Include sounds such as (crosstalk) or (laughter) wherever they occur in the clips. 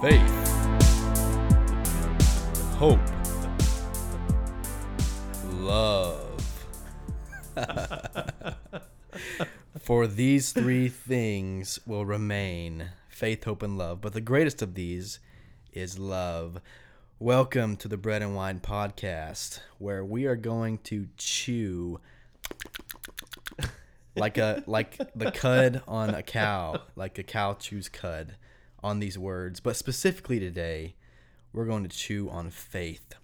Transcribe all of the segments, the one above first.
faith, hope, love. (laughs) For these three things will remain faith, hope, and love. But the greatest of these is love. Welcome to the Bread and Wine Podcast, where we are going to chew like a like the cud on a cow, like a cow chews cud on these words. But specifically today, we're going to chew on faith.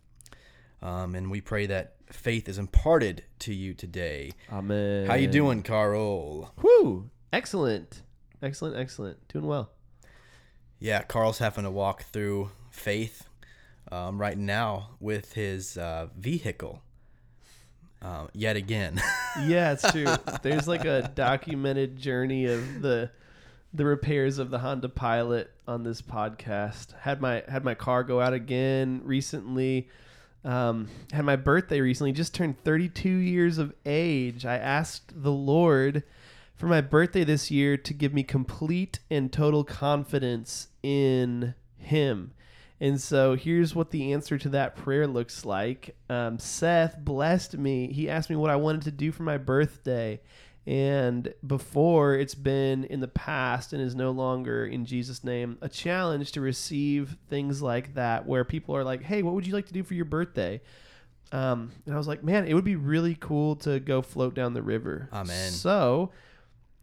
Um, and we pray that faith is imparted to you today. Amen. How you doing, Carl? Whoo! Excellent. Excellent, excellent. Doing well. Yeah, Carl's having to walk through faith um, right now with his uh, vehicle. Uh, yet again. (laughs) Yeah, it's true. There's like a documented journey of the the repairs of the Honda Pilot on this podcast. Had my had my car go out again recently. Um, had my birthday recently. Just turned 32 years of age. I asked the Lord for my birthday this year to give me complete and total confidence in Him. And so here's what the answer to that prayer looks like. Um, Seth blessed me. He asked me what I wanted to do for my birthday. And before it's been in the past and is no longer in Jesus' name a challenge to receive things like that, where people are like, hey, what would you like to do for your birthday? Um, and I was like, man, it would be really cool to go float down the river. Amen. So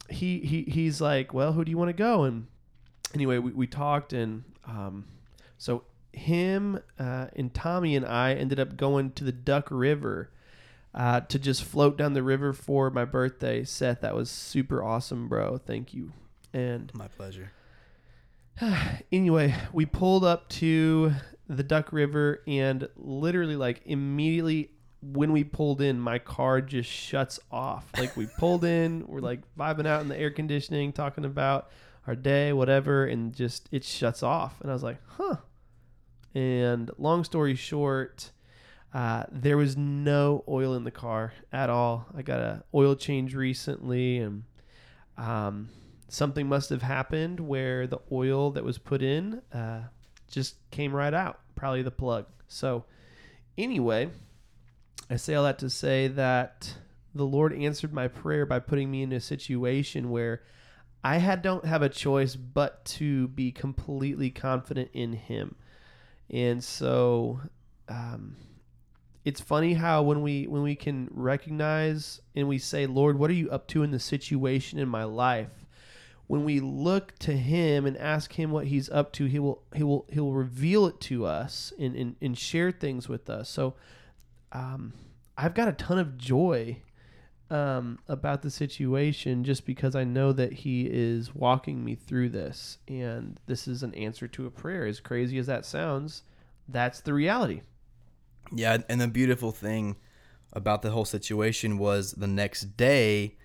he, he he's like, well, who do you want to go? And anyway, we, we talked and um, so him uh, and Tommy and I ended up going to the Duck River uh, to just float down the river for my birthday. Seth, that was super awesome, bro. Thank you. And My pleasure. (sighs) anyway, we pulled up to the Duck River and literally like immediately when we pulled in, my car just shuts off. Like we pulled (laughs) in, we're like vibing out in the air conditioning, talking about our day, whatever, and just it shuts off. And I was like, huh. And long story short, uh, there was no oil in the car at all. I got a oil change recently, and um, something must have happened where the oil that was put in uh, just came right out. Probably the plug. So, anyway, I say all that to say that the Lord answered my prayer by putting me in a situation where I had don't have a choice but to be completely confident in Him. And so, um, it's funny how when we when we can recognize and we say, "Lord, what are you up to in the situation in my life?" When we look to Him and ask Him what He's up to, He will He will He will reveal it to us and and, and share things with us. So, um, I've got a ton of joy um, about the situation just because I know that He is walking me through this, and this is an answer to a prayer. As crazy as that sounds, that's the reality. Yeah, and the beautiful thing about the whole situation was the next day,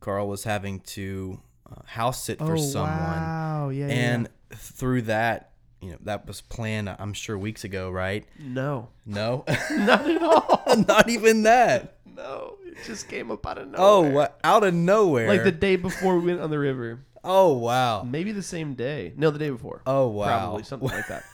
Carl was having to uh, house sit for someone, wow! Yeah, and through that, you know, that was planned. I'm sure weeks ago, right? no, No, (laughs) (laughs) not at all. not even that. no, it just came up out of Oh, nowhere. what? Out of nowhere. Like the day before we went on the river. oh wow. Maybe the same day. No, the day before. Oh wow. Probably something like that.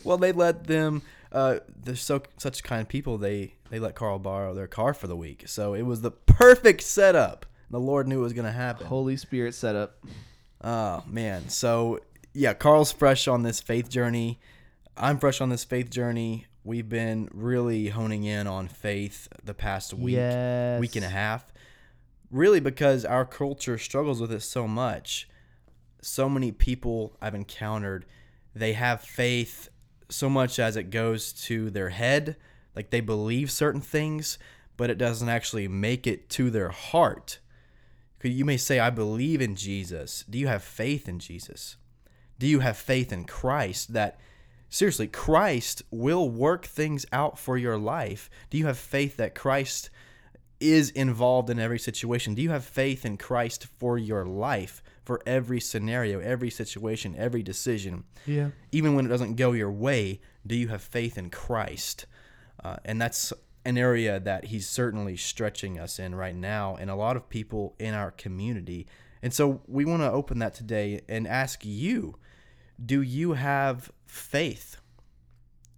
(laughs) well, they let them. Uh, they're so such kind people. They they let Carl borrow their car for the week, so it was the perfect setup. The Lord knew it was going to happen. Holy Spirit setup. Oh man. So yeah, Carl's fresh on this faith journey. I'm fresh on this faith journey. We've been really honing in on faith the past week, yes. week and a half. Really because our culture struggles with it so much. So many people I've encountered, they have faith so much as it goes to their head, like they believe certain things, but it doesn't actually make it to their heart. You may say, I believe in Jesus. Do you have faith in Jesus? Do you have faith in Christ that, seriously, Christ will work things out for your life? Do you have faith that Christ is involved in every situation? Do you have faith in Christ for your life, for every scenario, every situation, every decision? Yeah. Even when it doesn't go your way, do you have faith in Christ? Uh, and that's an area that he's certainly stretching us in right now, and a lot of people in our community. And so we want to open that today and ask you do you have faith?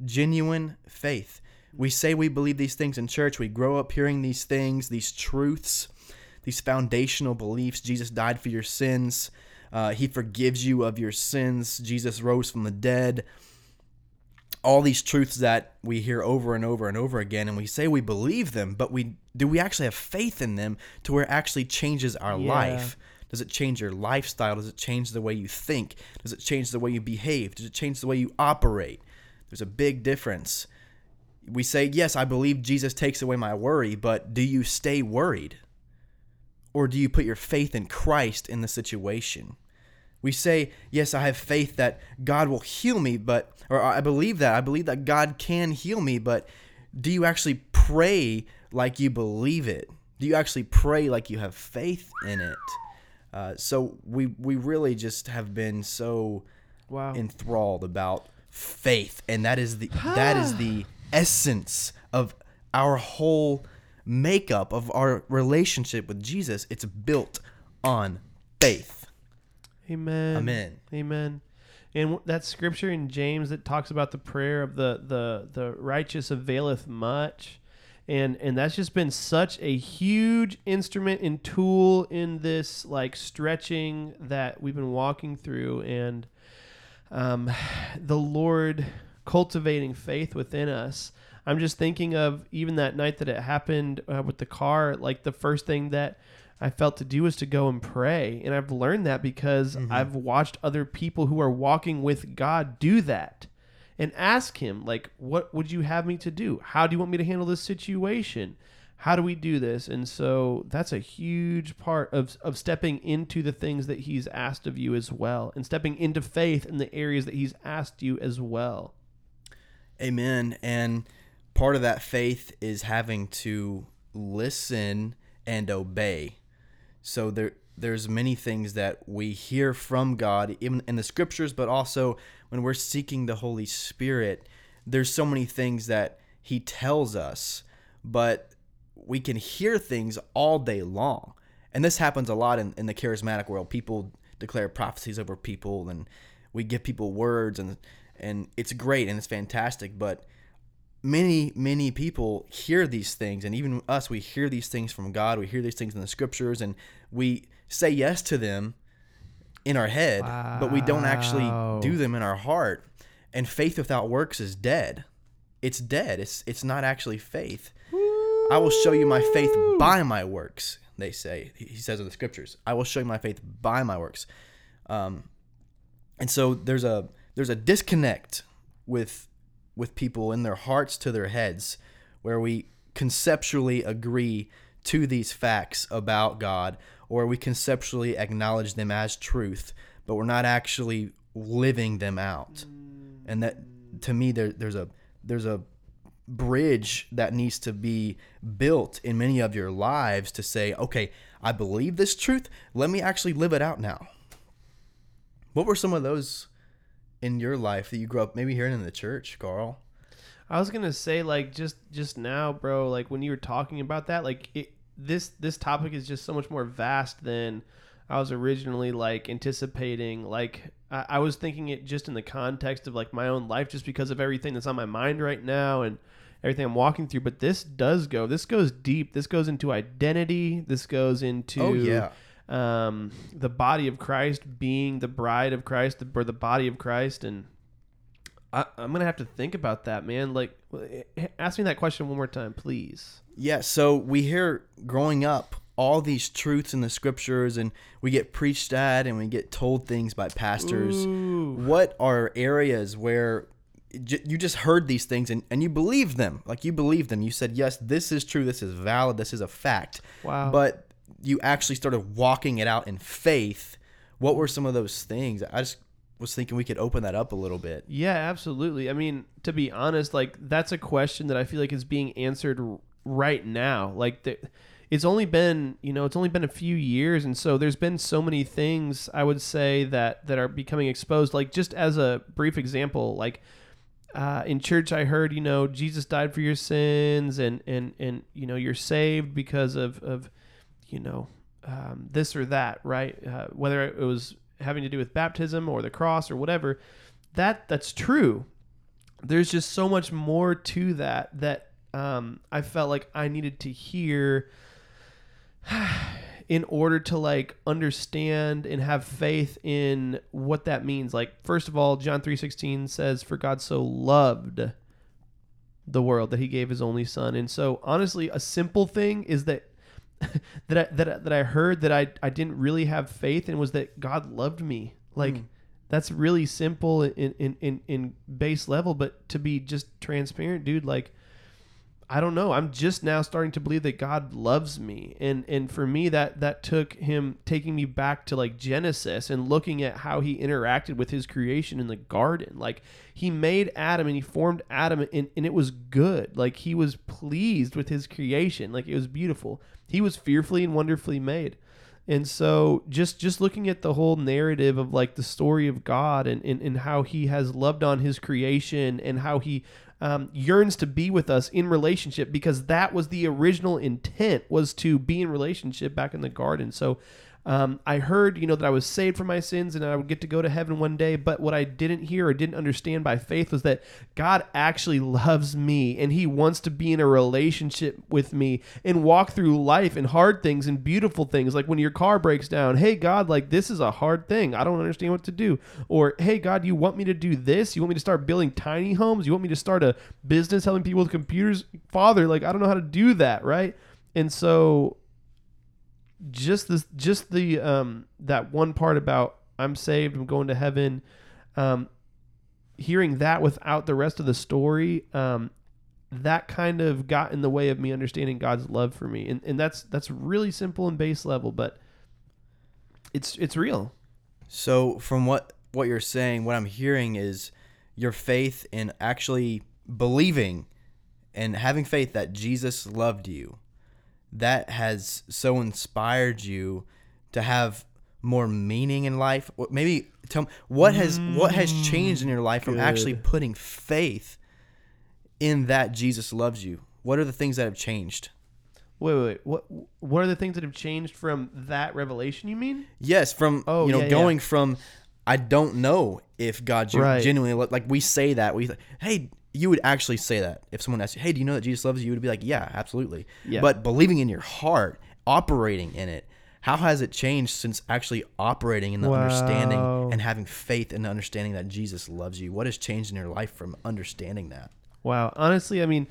Genuine faith. We say we believe these things in church. We grow up hearing these things, these truths, these foundational beliefs. Jesus died for your sins. Uh, he forgives you of your sins. Jesus rose from the dead. All these truths that we hear over and over and over again, and we say we believe them, but we do we actually have faith in them to where it actually changes our Yeah. life? Does it change your lifestyle? Does it change the way you think? Does it change the way you behave? Does it change the way you operate? There's a big difference. We say, Yes, I believe Jesus takes away my worry, but do you stay worried? Or do you put your faith in Christ in the situation? We say, Yes, I have faith that God will heal me, but, or I believe that. I believe that God can heal me, but do you actually pray like you believe it? Do you actually pray like you have faith in it? Uh, so we we really just have been so Wow. enthralled about faith, and that is the that is the essence of our whole makeup of our relationship with Jesus. It's built on faith. Amen. Amen. Amen. And that scripture in James that talks about the prayer of the the the righteous availeth much. And and that's just been such a huge instrument and tool in this like stretching that we've been walking through and um (sighs) the Lord cultivating faith within us. I'm just thinking of even that night that it happened uh, with the car, like the first thing that I felt to do was to go and pray. And I've learned that because I've watched other people who are walking with God do that and ask Him, like, what would you have me to do? How do you want me to handle this situation? How do we do this? And so that's a huge part of, of stepping into the things that He's asked of you as well and stepping into faith in the areas that He's asked you as well. Amen. And part of that faith is having to listen and obey. So there there's many things that we hear from God even in the scriptures but also when we're seeking the Holy Spirit there's so many things that he tells us but we can hear things all day long. And this happens a lot in, in the charismatic world. People declare prophecies over people and we give people words and and it's great and it's fantastic, but many many people hear these things and even us we hear these things from god we hear these things in the scriptures and we say yes to them in our head but we don't actually do them in our heart. And faith without works is dead. It's dead. It's it's not actually faith. I will show you my faith by my works they say. He says in the scriptures i will show you my faith by my works. Um, and so there's a there's a disconnect with with people in their hearts to their heads where we conceptually agree to these facts about God or we conceptually acknowledge them as truth but we're not actually living them out. And that to me there, there's a there's a bridge that needs to be built in many of your lives to say okay I believe this truth. Let me actually live it out now. What were some of those in your life that you grew up maybe hearing in the church, Carl? I was gonna say like just just now, bro. Like when you were talking about that, like it, this this topic is just so much more vast than I was originally like anticipating. Like I, I was thinking it just in the context of like my own life, just because of everything that's on my mind right now and everything I'm walking through. But this does go. This goes deep. This goes into identity. This goes into Oh, yeah. Um, the body of Christ being the bride of Christ, the, or the body of Christ, and I, I'm gonna have to think about that, man. Like, ask me that question one more time, please. Yeah, so we hear growing up all these truths in the scriptures and we get preached at and we get told things by pastors. Ooh. What are areas where you just heard these things and, and you believe them? Like you believe them. You said, yes, this is true. This is valid. This is a fact. Wow. But you actually started walking it out in faith. What were some of those things? I just was thinking we could open that up a little bit. Yeah, absolutely. I mean, to be honest, like that's a question that I feel like is being answered right now. Like the, it's only been, you know, it's only been a few years and so there's been so many things I would say that that are becoming exposed like just as a brief example, like uh, in church I heard, you know, Jesus died for your sins and and and you know, you're saved because of of you know, um, this or that, right? Uh, whether it was having to do with baptism or the cross or whatever, that that's true. There's just so much more to that that um, I felt like I needed to hear (sighs) in order to like understand and have faith in what that means. Like first of all, John 3:16 says for God so loved the world that he gave his only son. And so honestly, a simple thing is that (laughs) that I, that that I heard that I I didn't really have faith in was that God loved me. Like Mm. that's really simple in, in in in base level, but to be just transparent, dude, like I don't know. I'm just now starting to believe that God loves me. And and for me that that took him taking me back to like Genesis and looking at how he interacted with his creation in the garden. Like he made Adam and he formed Adam and, and it was good. Like he was pleased with his creation. Like it was beautiful. He was fearfully and wonderfully made. And so just just looking at the whole narrative of like the story of God and, and, and how he has loved on his creation and how he um, yearns to be with us in relationship because that was the original intent was to be in relationship back in the garden. So um, I heard, you know, that I was saved from my sins and I would get to go to heaven one day. But what I didn't hear or didn't understand by faith was that God actually loves me and He wants to be in a relationship with me and walk through life and hard things and beautiful things. Like when your car breaks down, hey, God, like this is a hard thing. I don't understand what to do. Or, hey, God, you want me to do this? You want me to start building tiny homes? You want me to start a business helping people with computers? Father, like, I don't know how to do that, right? And so just this just the um that one part about I'm saved, I'm going to heaven, um hearing that without the rest of the story, um that kind of got in the way of me understanding God's love for me. And and that's that's really simple and base level, but it's it's real. So from what what you're saying, what I'm hearing is your faith in actually believing and having faith that Jesus loved you. That has so inspired you to have more meaning in life. Maybe tell me what has what has mm, changed in your life from actually putting faith in that Jesus loves you. What are the things that have changed? Wait, wait, wait. What what are the things that have changed from that revelation, you mean? Yes, from Oh, you know yeah, yeah. going from I don't know if God Right. genuinely like we say that we hey you would actually say that if someone asked you hey do you know that Jesus loves you you would be like yeah absolutely Yeah. but believing in your heart operating in it how has it changed since actually operating in the Wow. understanding and having faith in the understanding that Jesus loves you what has changed in your life from understanding that Wow. Honestly, I mean,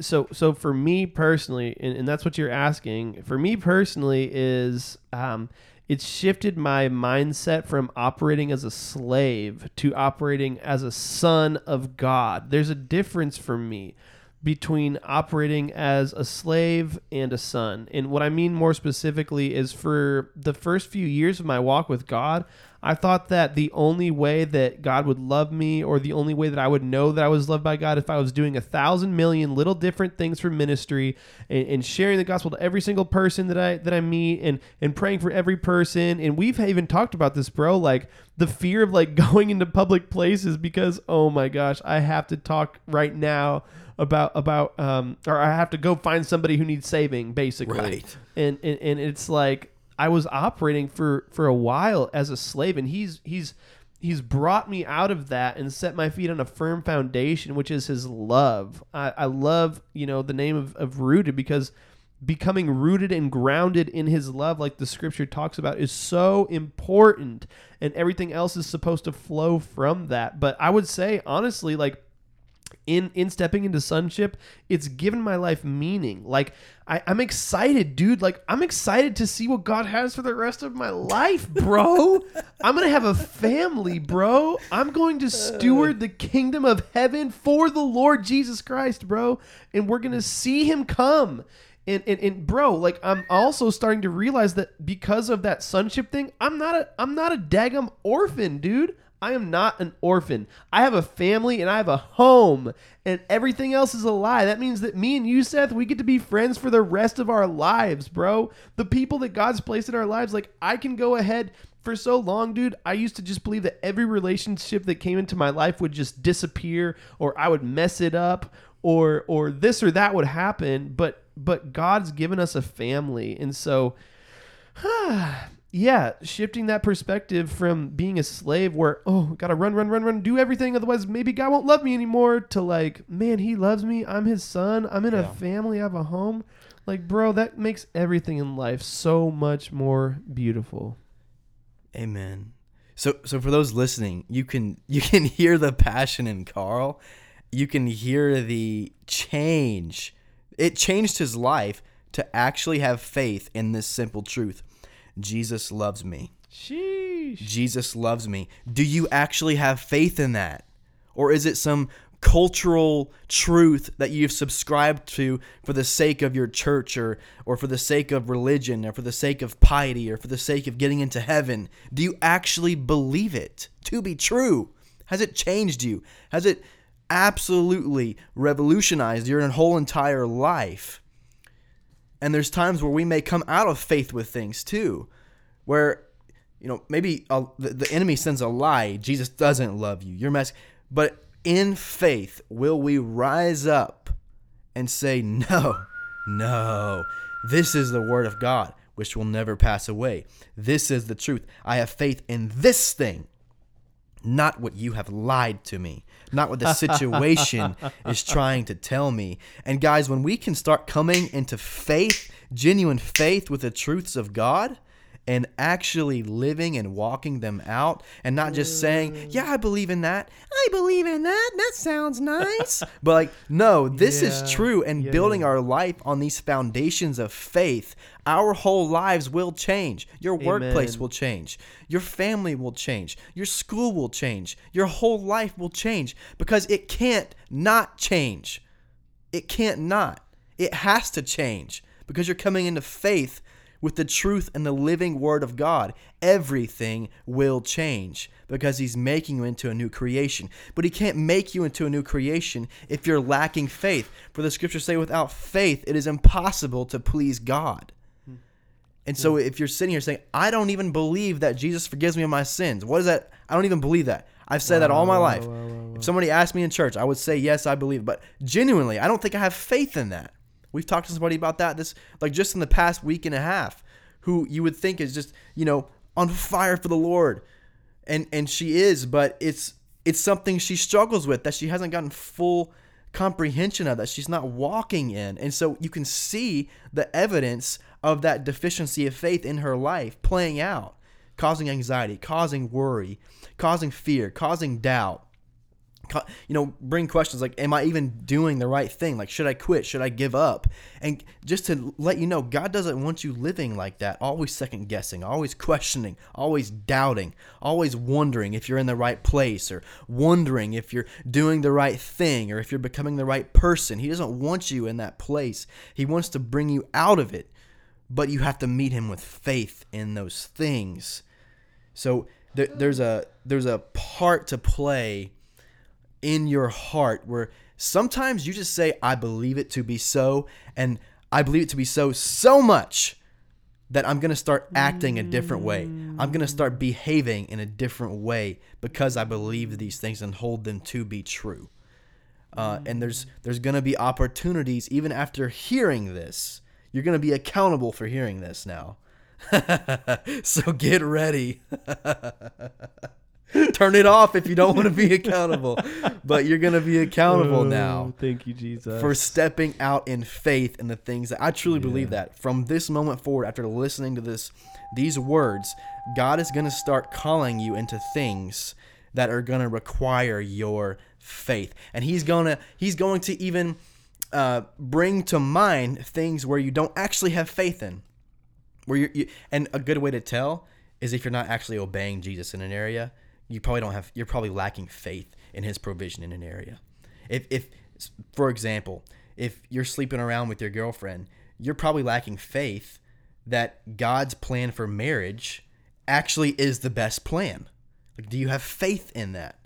so so for me personally, and, and that's what you're asking. For me personally, is um, it's shifted my mindset from operating as a slave to operating as a son of God. There's a difference for me between operating as a slave and a son. And what I mean more specifically is for the first few years of my walk with God, I thought that the only way that God would love me or the only way that I would know that I was loved by God if I was doing a thousand million little different things for ministry and, and sharing the gospel to every single person that I that I meet and and praying for every person. And we've even talked about this, bro, like the fear of like (laughs) going into public places because oh my gosh, I have to talk right now about about um or I have to go find somebody who needs saving basically. Right. And and, and it's like I was operating for for a while as a slave and he's he's he's brought me out of that and set my feet on a firm foundation which is his love. I, I love, you know, the name of, of rooted because becoming rooted and grounded in his love like the scripture talks about is so important and everything else is supposed to flow from that but i would say honestly like in in stepping into sonship it's given my life meaning. Like I, i'm excited dude. Like i'm excited to see what god has for the rest of my life bro. (laughs) I'm gonna have a family bro. I'm going to steward the kingdom of heaven for the lord jesus christ bro. And we're gonna see him come. And, and, and bro, like I'm also starting to realize that because of that sonship thing, I'm not a I'm not a daggum orphan, dude. I am not an orphan. I have a family and I have a home, and everything else is a lie. That means that me and you, Seth, we get to be friends for the rest of our lives, bro. The people that God's placed in our lives, like I can go ahead for so long, dude. I used to just believe that every relationship that came into my life would just disappear, or I would mess it up, or or this or that would happen. But but God's given us a family, and so (sighs) yeah, shifting that perspective from being a slave where, oh, gotta run, run, run, run, do everything, otherwise maybe God won't love me anymore, to like, man, he loves me. I'm his son. I'm in Yeah. a family. I have a home. Like, bro, that makes everything in life so much more beautiful. Amen. So so for those listening, you can (laughs) you can hear the passion in Carl. You can hear the change. It changed his life to actually have faith in this simple truth. Jesus loves me. Sheesh. Jesus loves me. Do you actually have faith in that? Or is it some cultural truth that you've subscribed to for the sake of your church or or for the sake of religion or for the sake of piety or for the sake of getting into heaven? Do you actually believe it to be true? Has it changed you? Has it absolutely revolutionized your whole entire life? And there's times where we may come out of faith with things too, where you know maybe a, the, the enemy sends a lie. Jesus doesn't love you. You're mess. But in faith, will we rise up and say, (laughs) "No, no, this is the word of God, which will never pass away. This is the truth. I have faith in this thing." Not what you have lied to me, not what the situation (laughs) is trying to tell me. And guys, when we can start coming into faith, genuine faith with the truths of God, and actually living and walking them out, and not just saying, mm. Yeah, I believe in that. I believe in that. That sounds (laughs) nice. but like, no, this Yeah. is true. And Yeah, building our life on these foundations of faith, our whole lives will change. Your workplace will change. Your family will change. Your school will change. Your whole life will change because it can't not change. It can't not. It has to change because you're coming into faith with the truth and the living word of God. Everything will change because he's making you into a new creation. But he can't make you into a new creation if you're lacking faith. For the scriptures say without faith it is impossible to please God. And so if you're sitting here saying, I don't even believe that Jesus forgives me of my sins, what is that? I don't even believe that. I've said that all my Wow, life. wow, wow, wow. If somebody asked me in church, I would say, yes, I believe. But genuinely, I don't think I have faith in that. We've talked to somebody about that this, like just in the past week and a half, who you would think is just, you know, on fire for the Lord. And, and she is, but it's, it's something she struggles with that she hasn't gotten full comprehension of that she's not walking in. And so you can see the evidence of that deficiency of faith in her life playing out, causing anxiety, causing worry, causing fear, causing doubt. You know, bring questions like, Am I even doing the right thing? Like, should I quit? Should I give up? And just to let you know, God doesn't want you living like that, always second guessing, always questioning, always doubting, always wondering if you're in the right place or wondering if you're doing the right thing or if you're becoming the right person. He doesn't want you in that place. He wants to bring you out of it, but you have to meet Him with faith in those things. So there, there's a there's a part to play in your heart where sometimes you just say I believe it to be so and I believe it to be so so much that I'm going to start acting a different way. I'm going to start behaving in a different way because I believe these things and hold them to be true. Uh, and there's there's going to be opportunities even after hearing this. You're going to be accountable for hearing this now. (laughs) so get ready. (laughs) Turn it off if you don't want to be accountable. But you're going to be accountable Oh, now Thank you, Jesus. for stepping out in faith in the things that I truly believe that from this moment forward after listening to this these words God is going to start calling you into things that are going to require your faith and he's going to he's going to even uh, bring to mind things where you don't actually have faith in where you're, you and a good way to tell is if you're not actually obeying Jesus in an area, you probably don't have you're probably lacking faith in his provision in an area. If if for example, if you're sleeping around with your girlfriend, you're probably lacking faith that God's plan for marriage actually is the best plan. Like do you have faith in that?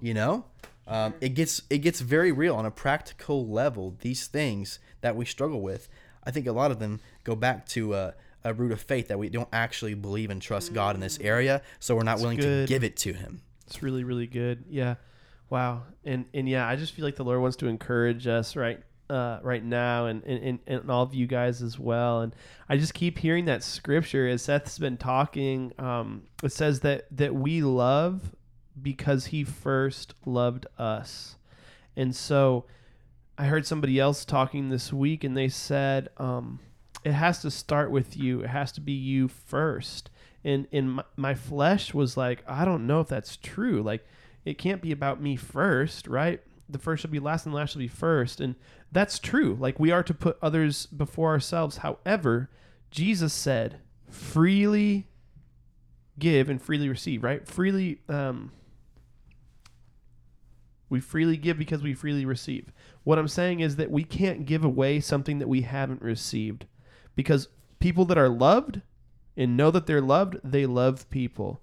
You know? Um, it gets it gets very real on a practical level. These things that we struggle with, I think a lot of them go back to a, a root of faith that we don't actually believe and trust God in this area, so we're not willing good. to give it to Him. It's really, really good. Yeah. Wow. And and yeah, I just feel like the Lord wants to encourage us, right? uh, right now, and, and, and, and all of you guys as well. And I just keep hearing that scripture as Seth's been talking. Um, it says that that we love because He first loved us, and so I heard somebody else talking this week, and they said um, it has to start with you. It has to be you first. And and my, my flesh was like, I don't know if that's true. Like, it can't be about me first, right? The first shall be last, and last shall be first. And that's true. Like we are to put others before ourselves. However, Jesus said, freely give and freely receive, right? Freely, um, we freely give because we freely receive. What I'm saying is that we can't give away something that we haven't received because people that are loved and know that they're loved, they love people.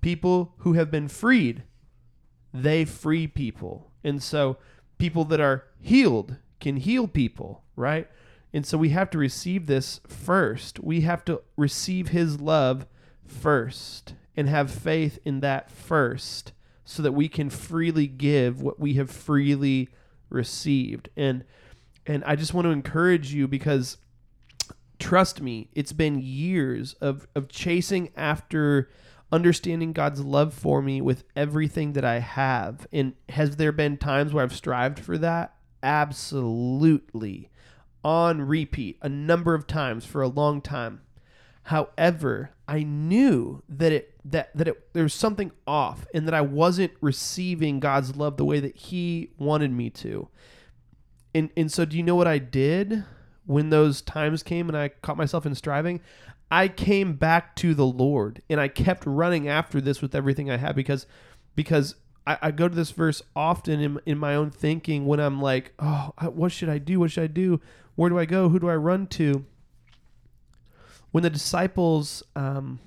People who have been freed, they free people. And so people that are healed can heal people, right? And so we have to receive this first. We have to receive his love first and have faith in that first so that we can freely give what we have freely received. And and I just want to encourage you because trust me, it's been years of of chasing after understanding God's love for me with everything that I have. And has there been times where I've strived for that? Absolutely. On repeat, a number of times for a long time. However, I knew that it that that it, there was something off and that I wasn't receiving God's love the way that he wanted me to. And and so do you know what I did when those times came and I caught myself in striving? I came back to the Lord and I kept running after this with everything I had because because I, I go to this verse often in, in my own thinking when I'm like, oh, what should I do? What should I do? Where do I go? Who do I run to? When the disciples um,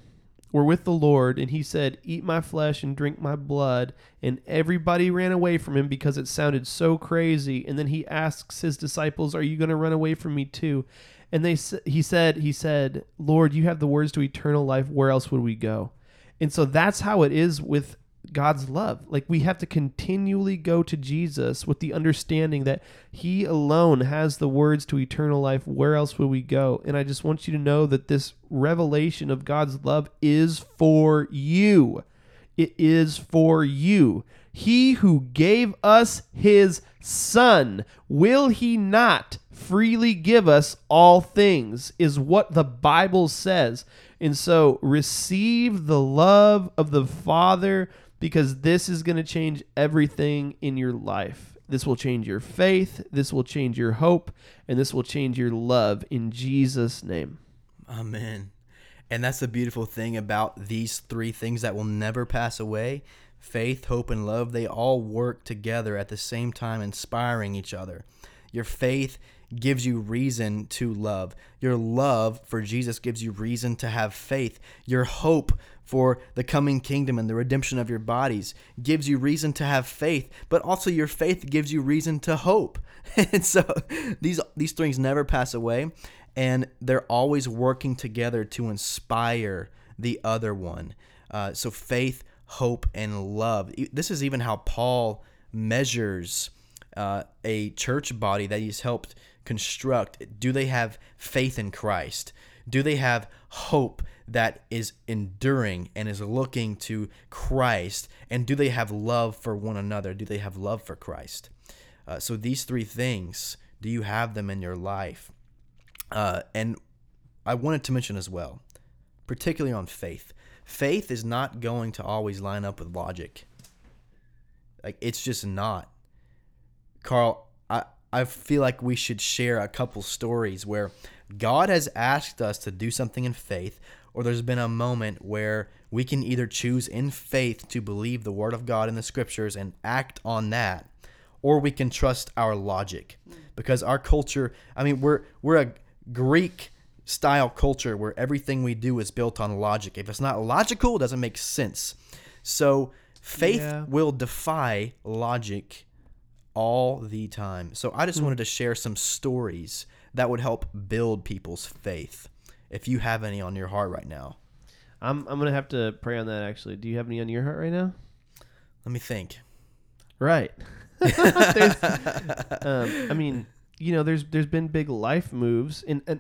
were with the Lord and he said, Eat my flesh and drink my blood, and everybody ran away from him because it sounded so crazy. And then he asks his disciples, Are you going to run away from me too? And they he said he said, "Lord, you have the words to eternal life. Where else would we go?" And so that's how it is with God's love. Like we have to continually go to Jesus with the understanding that he alone has the words to eternal life. Where else will we go? And I just want you to know that this revelation of God's love is for you. It is for you. He who gave us his son, will he not freely give us all things, is what the Bible says. And so receive the love of the Father because this is going to change everything in your life. This will change your faith, this will change your hope, and this will change your love in Jesus' name. Amen. And that's the beautiful thing about these three things that will never pass away faith, hope, and love. They all work together at the same time, inspiring each other. Your faith gives you reason to love. Your love for Jesus gives you reason to have faith. Your hope for the coming kingdom and the redemption of your bodies gives you reason to have faith, but also your faith gives you reason to hope. (laughs) and so these these things never pass away and they're always working together to inspire the other one. Uh, so faith, hope, and love. This is even how Paul measures uh, a church body that he's helped construct. Do they have faith in Christ? Do they have hope that is enduring and is looking to Christ? And do they have love for one another? Do they have love for Christ? Uh, so these three things, do you have them in your life? Uh, and I wanted to mention as well, particularly on faith. Faith is not going to always line up with logic. Like it's just not. Carl, I, I feel like we should share a couple stories where God has asked us to do something in faith, or there's been a moment where we can either choose in faith to believe the word of God in the scriptures and act on that, or we can trust our logic. Because our culture, I mean, we're we're a Greek style culture where everything we do is built on logic. If it's not logical, it doesn't make sense. So faith yeah. will defy logic all the time. So I just mm. wanted to share some stories that would help build people's faith. If you have any on your heart right now, I'm I'm gonna have to pray on that. Actually, do you have any on your heart right now? Let me think. Right. (laughs) um, I mean, you know, there's there's been big life moves, and and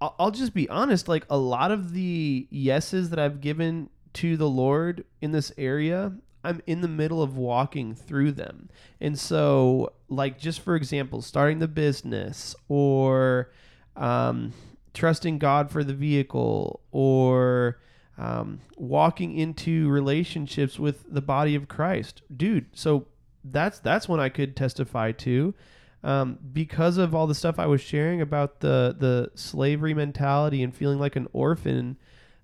I'll just be honest. Like a lot of the yeses that I've given to the Lord in this area, I'm in the middle of walking through them, and so like just for example, starting the business or um, trusting God for the vehicle or um, walking into relationships with the body of Christ, dude. So that's that's one I could testify to, um, because of all the stuff I was sharing about the the slavery mentality and feeling like an orphan.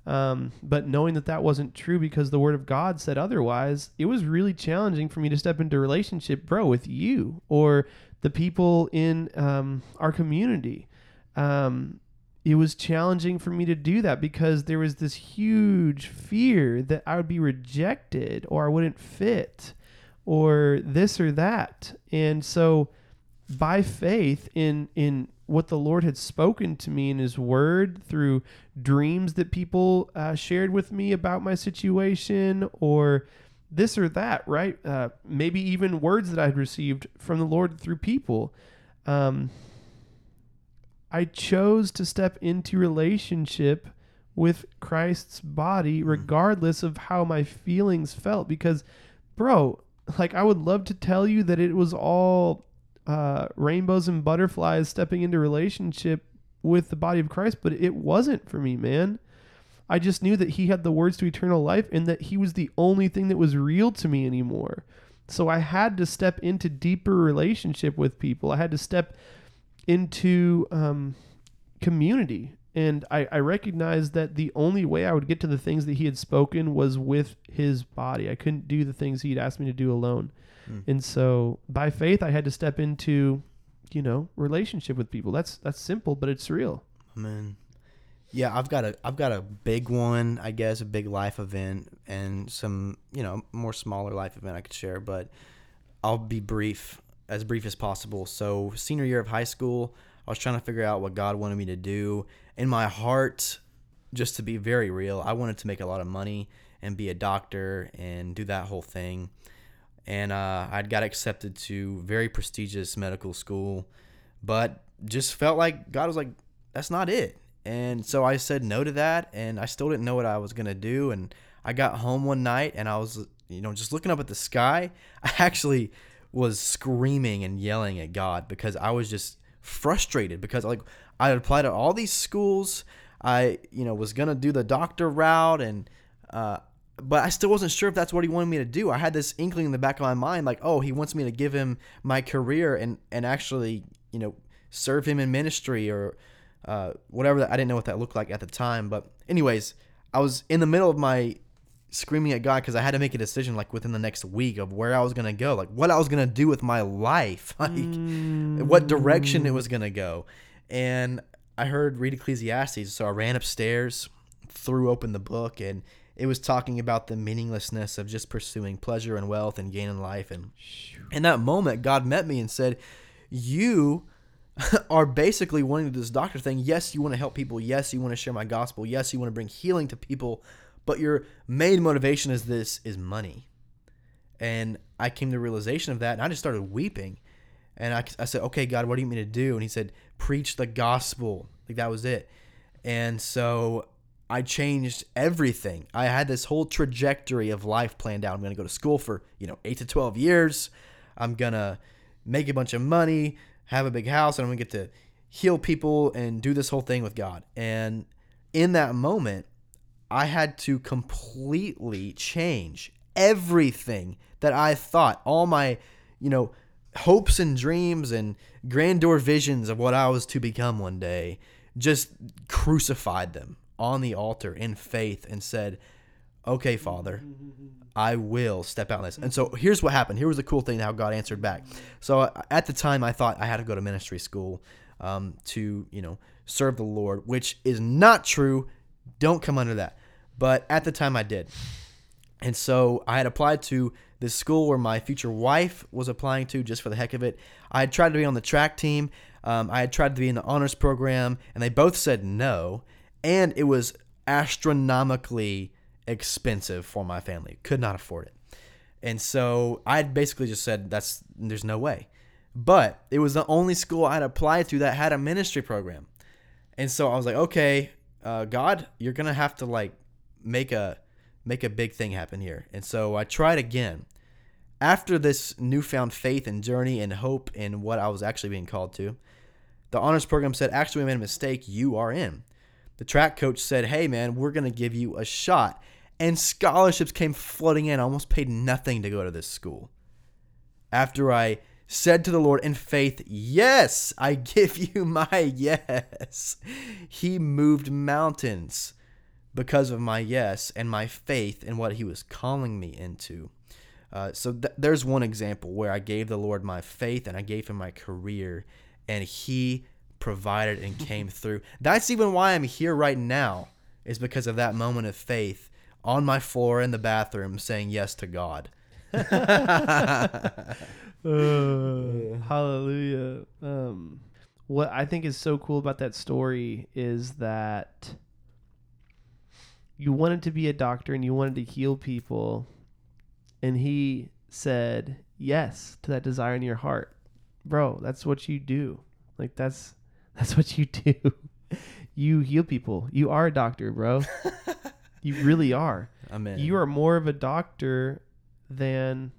Um, but knowing that that wasn't true because the word of God said otherwise, it was really challenging for me to step into relationship, bro, with you or the people in um, our community. Um, it was challenging for me to do that because there was this huge fear that I would be rejected or I wouldn't fit or this or that. And so by faith in in what the Lord had spoken to me in his word through dreams that people uh, shared with me about my situation or this or that, right? Uh, maybe even words that I had received from the Lord through people. Um, I chose to step into relationship with Christ's body, regardless of how my feelings felt. Because, bro, like I would love to tell you that it was all uh, rainbows and butterflies stepping into relationship with the body of Christ, but it wasn't for me, man. I just knew that He had the words to eternal life and that He was the only thing that was real to me anymore. So I had to step into deeper relationship with people. I had to step into um, community. And I, I recognized that the only way I would get to the things that he had spoken was with his body. I couldn't do the things he'd asked me to do alone. Hmm. And so by faith I had to step into, you know, relationship with people. That's that's simple, but it's real. Man. Yeah, I've got a I've got a big one, I guess, a big life event and some, you know, more smaller life event I could share, but I'll be brief, as brief as possible. So, senior year of high school, I was trying to figure out what God wanted me to do. In my heart, just to be very real, I wanted to make a lot of money and be a doctor and do that whole thing. And uh, I'd got accepted to very prestigious medical school, but just felt like God was like, that's not it. And so I said no to that, and I still didn't know what I was gonna do. And I got home one night, and I was, you know, just looking up at the sky. (laughs) I actually was screaming and yelling at God because I was just frustrated because like I applied to all these schools. I, you know, was gonna do the doctor route, and uh, but I still wasn't sure if that's what he wanted me to do. I had this inkling in the back of my mind, like, oh, he wants me to give him my career and and actually, you know, serve him in ministry or uh, whatever. I didn't know what that looked like at the time, but anyways, I was in the middle of my screaming at God because I had to make a decision like within the next week of where I was gonna go, like what I was gonna do with my life, (laughs) like what direction it mm. was gonna go, and I heard read Ecclesiastes, so I ran upstairs, threw open the book, and it was talking about the meaninglessness of just pursuing pleasure and wealth and gain in life, and in that moment, God met me and said, "You." (laughs) are basically wanting to do this doctor thing. Yes, you want to help people. Yes, you want to share my gospel. Yes, you want to bring healing to people. But your main motivation is this is money. And I came to the realization of that, and I just started weeping. And I, I said, "Okay, God, what do you mean to do?" And He said, "Preach the gospel." Like that was it. And so I changed everything. I had this whole trajectory of life planned out. I'm going to go to school for you know eight to twelve years. I'm gonna make a bunch of money have a big house and I'm gonna get to heal people and do this whole thing with God. And in that moment, I had to completely change everything that I thought, all my, you know, hopes and dreams and grandeur visions of what I was to become one day, just crucified them on the altar in faith and said, Okay, Father, I will step out in this. And so here's what happened. Here was the cool thing how God answered back. So uh, at the time, I thought I had to go to ministry school um, to, you know, serve the Lord, which is not true. Don't come under that. But at the time, I did. And so I had applied to this school where my future wife was applying to just for the heck of it. I had tried to be on the track team. Um, I had tried to be in the honors program, and they both said no. And it was astronomically expensive for my family. Could not afford it. And so I had basically just said that's there's no way. But it was the only school I'd applied to that had a ministry program. And so I was like, okay, uh, God, you're gonna have to like make a make a big thing happen here. And so I tried again. After this newfound faith and journey and hope in what I was actually being called to, the honors program said, actually, we made a mistake. You are in. The track coach said, hey, man, we're to give you a shot. And scholarships came flooding in. I almost paid nothing to go to this school. After I said to the Lord in faith, Yes, I give (laughs) you my yes, He moved mountains because of my yes and my faith in what He was calling me into. Uh, so th- there's one example where I gave the Lord my faith and I gave Him my career, and He provided and (laughs) came through. That's even why I'm here right now, is because of that moment of faith on my floor in the bathroom saying yes to God. (laughs) Uh, hallelujah. Um, what I think is so cool about that story is that you wanted to be a doctor and you wanted to heal people, and he said yes to that desire in your heart, bro. That's what you do. Like that's (laughs) that's what you do. you heal people. You are a doctor, bro. (laughs) you really are. Amen. You are more of a doctor than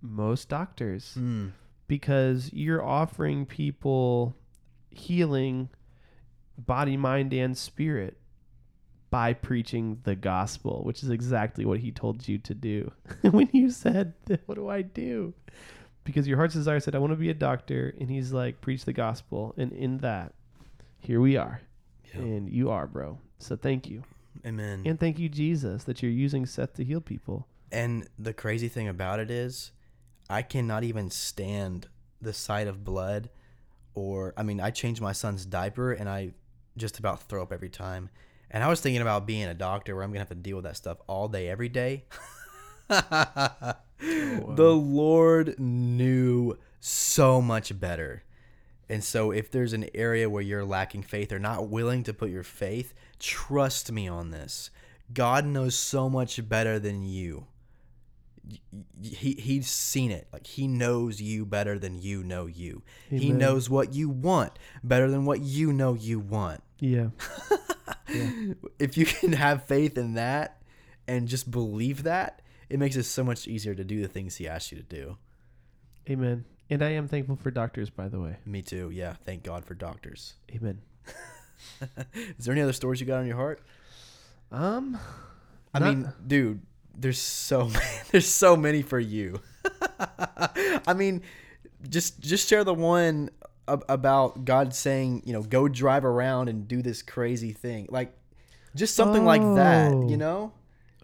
most doctors Mm, because you're offering people healing body, mind, and spirit by preaching the gospel, which is exactly what he told you to do. (laughs) when you said, What do I do? Because your heart's desire said, I want to be a doctor. And he's like, Preach the gospel. And in that, here we are. Yeah. And you are, bro. So thank you. Amen. And thank you, Jesus, that you're using Seth to heal people. And the crazy thing about it is, I cannot even stand the sight of blood. Or, I mean, I change my son's diaper and I just about throw up every time. And I was thinking about being a doctor where I'm going to have to deal with that stuff all day, every day. (laughs) Oh, the Lord knew so much better. And so, if there's an area where you're lacking faith or not willing to put your faith, trust me on this. God knows so much better than you. He, he's seen it. Like, he knows you better than you know you. He knows what you want better than what you know you want. (laughs) Yeah. If you can have faith in that and just believe that, it makes it so much easier to do the things he asks you to do. Amen. And I am thankful for doctors, by the way. Me too. Yeah. Thank God for doctors. Amen. (laughs) Is there any other stories you got on your heart? Um, I Not- mean, dude, there's so (laughs) there's so many for you. (laughs) I mean, just just share the one ab- about God saying, you know, go drive around and do this crazy thing, like just something like that, Oh. you know,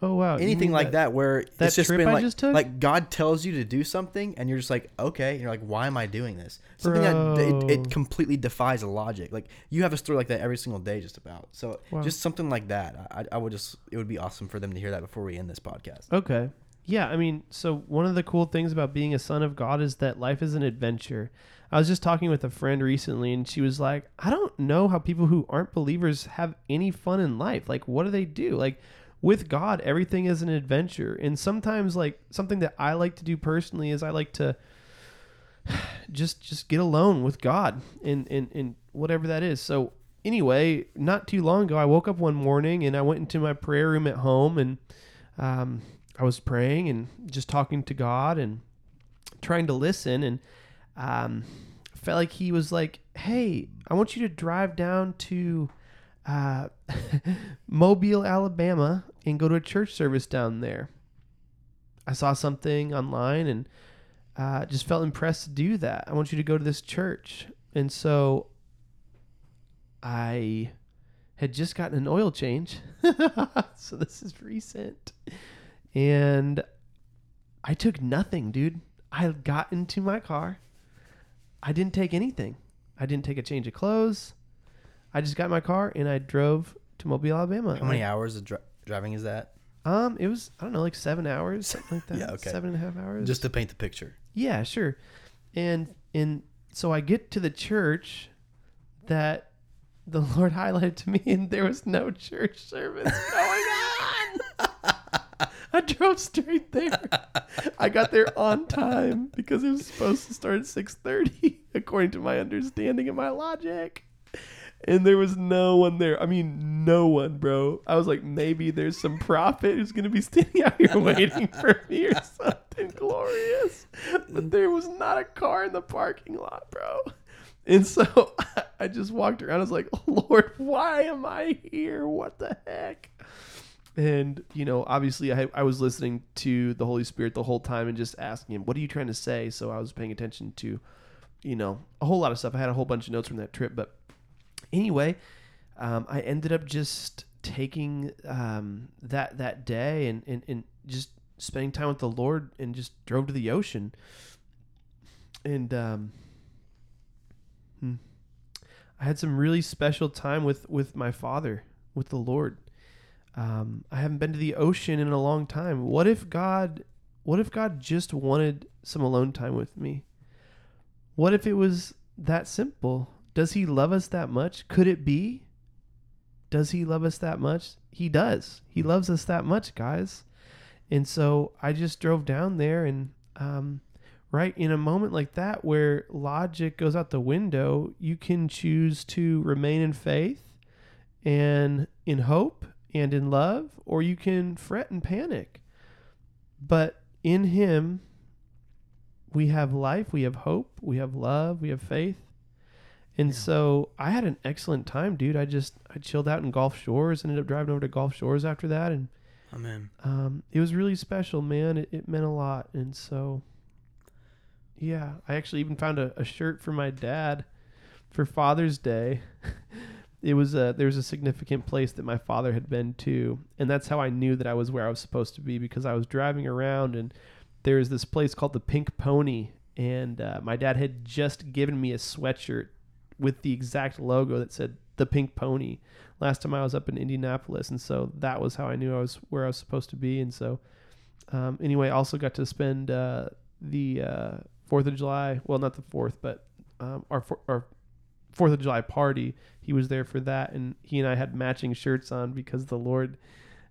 oh wow, anything like that, where that it's just trip been I like just took? like God tells you to do something, and you're just like, okay, and you're like, why am I doing this? Something that it, it completely defies logic. Like you have a story like that every single day, just about. So Wow. just something like that. I, I would just it would be awesome for them to hear that before we end this podcast. Okay. Yeah, I mean, so one of the cool things about being a son of God is that life is an adventure. I was just talking with a friend recently and she was like, "I don't know how people who aren't believers have any fun in life. Like what do they do? Like with God, everything is an adventure. And sometimes like something that I like to do personally is I like to (sighs) just just get alone with God and and and whatever that is. So anyway, not too long ago, I woke up one morning and I went into my prayer room at home and um, I was praying and just talking to God and trying to listen and um, felt like He was like, "Hey, I want you to drive down to." Uh, (laughs) Mobile, Alabama, and go to a church service down there. I saw something online and uh, just felt impressed to do that. I want you to go to this church. And so I had just gotten an oil change. (laughs) so this is recent. And I took nothing, dude. I got into my car. I didn't take anything. I didn't take a change of clothes. I just got my car and I drove to Mobile, Alabama. How many hours of dri- driving is that? um, it was I don't know, like seven hours, something like (laughs) that. Yeah, okay. Seven and a half hours. Just to paint the picture. yeah, sure. And and so I get to the church that the (laughs) Lord highlighted to me, and there was no church (laughs) service going on. I drove straight there. I got there on time because it was supposed to start at 6:30 according to my understanding and my logic. And there was no one there. I mean, no one, bro. I was like, maybe there's some prophet who's gonna be (laughs) standing out here waiting for me or (laughs) something glorious. But there was not a car in the parking lot, bro. And so (laughs) I just walked around. I was like, Lord, why am I here? What the heck? And, you know, obviously I, I was listening to the Holy Spirit the whole time and just asking him, what are you trying to say? So I was paying attention to, you know, a whole lot of stuff. I had a whole bunch of notes from that trip. But anyway, um, I ended up just taking um, that, that day and, and, and just spending time with the Lord and just drove to the ocean. And, um, hmm, I had some really special time with, with my father, with the Lord. Um, I haven't been to the ocean in a long time. What if God, what if God just wanted some alone time with me? What if it was that simple? Does he love us that much? Could it be? Does he love us that much? He does. He loves us that much, guys. And so I just drove down there and, um, right in a moment like that where logic goes out the window, you can choose to remain in faith and in hope and in love, or you can fret and panic. But in Him, we have life, we have hope, we have love, we have faith. And Yeah. so I had an excellent time, dude. I just I chilled out in Gulf Shores, ended up driving over to Gulf Shores after that, and Amen. um, it was really special, man. It, it meant a lot, and so yeah, I actually even found a, a shirt for my dad for Father's Day. (laughs) it was a there was a significant place that my father had been to, and that's how I knew that I was where I was supposed to be because I was driving around and there was this place called the Pink Pony, and uh, my dad had just given me a sweatshirt with the exact logo that said the Pink Pony last time I was up in Indianapolis, and so that was how I knew I was where I was supposed to be. And so, um, anyway, I also got to spend uh, the uh, Fourth of July. Well, not the fourth, but um, our our Fourth of July party. He was there for that, and he and I had matching shirts on because the Lord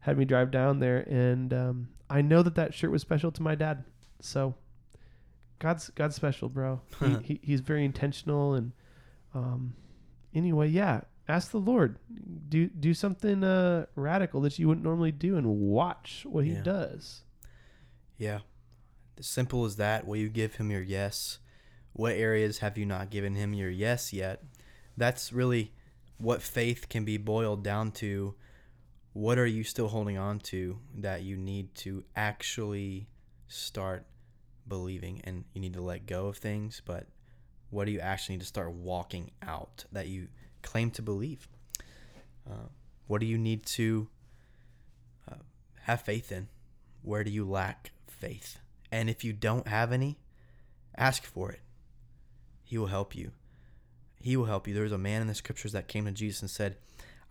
had me drive down there, and um, I know that that shirt was special to my dad. So, God's God's special, bro. he, (laughs) he, he's very intentional, and um, anyway, yeah. Ask the Lord, do do something uh, radical that you wouldn't normally do, and watch what He Yeah. does. Yeah. As simple as that. Will you give him your yes? What areas have you not given him your yes yet? That's really what faith can be boiled down to. What are you still holding on to that you need to actually start believing? And you need to let go of things, but what do you actually need to start walking out that you claim to believe? Uh, what do you need to uh, have faith in? Where do you lack faith? And if you don't have any, ask for it. He will help you. He will help you. There was a man in the scriptures that came to Jesus and said,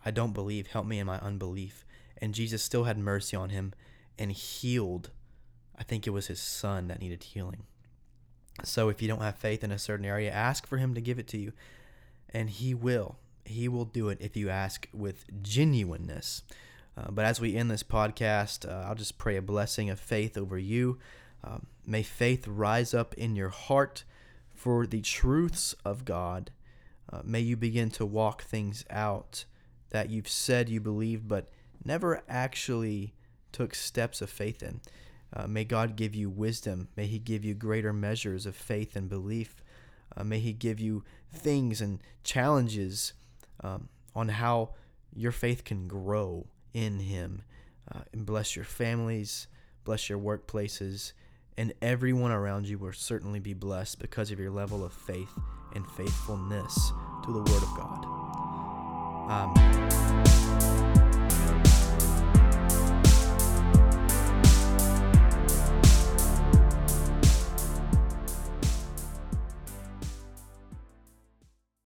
I don't believe. Help me in my unbelief. And Jesus still had mercy on him and healed. I think it was his son that needed healing. So if you don't have faith in a certain area, ask for him to give it to you. And he will. He will do it if you ask with genuineness. Uh, but as we end this podcast, uh, I'll just pray a blessing of faith over you. Um, may faith rise up in your heart for the truths of God. Uh, may you begin to walk things out that you've said you believed but never actually took steps of faith in. Uh, may God give you wisdom. May He give you greater measures of faith and belief. Uh, may He give you things and challenges um, on how your faith can grow in Him. Uh, and bless your families, bless your workplaces, and everyone around you will certainly be blessed because of your level of faith and faithfulness to the Word of God.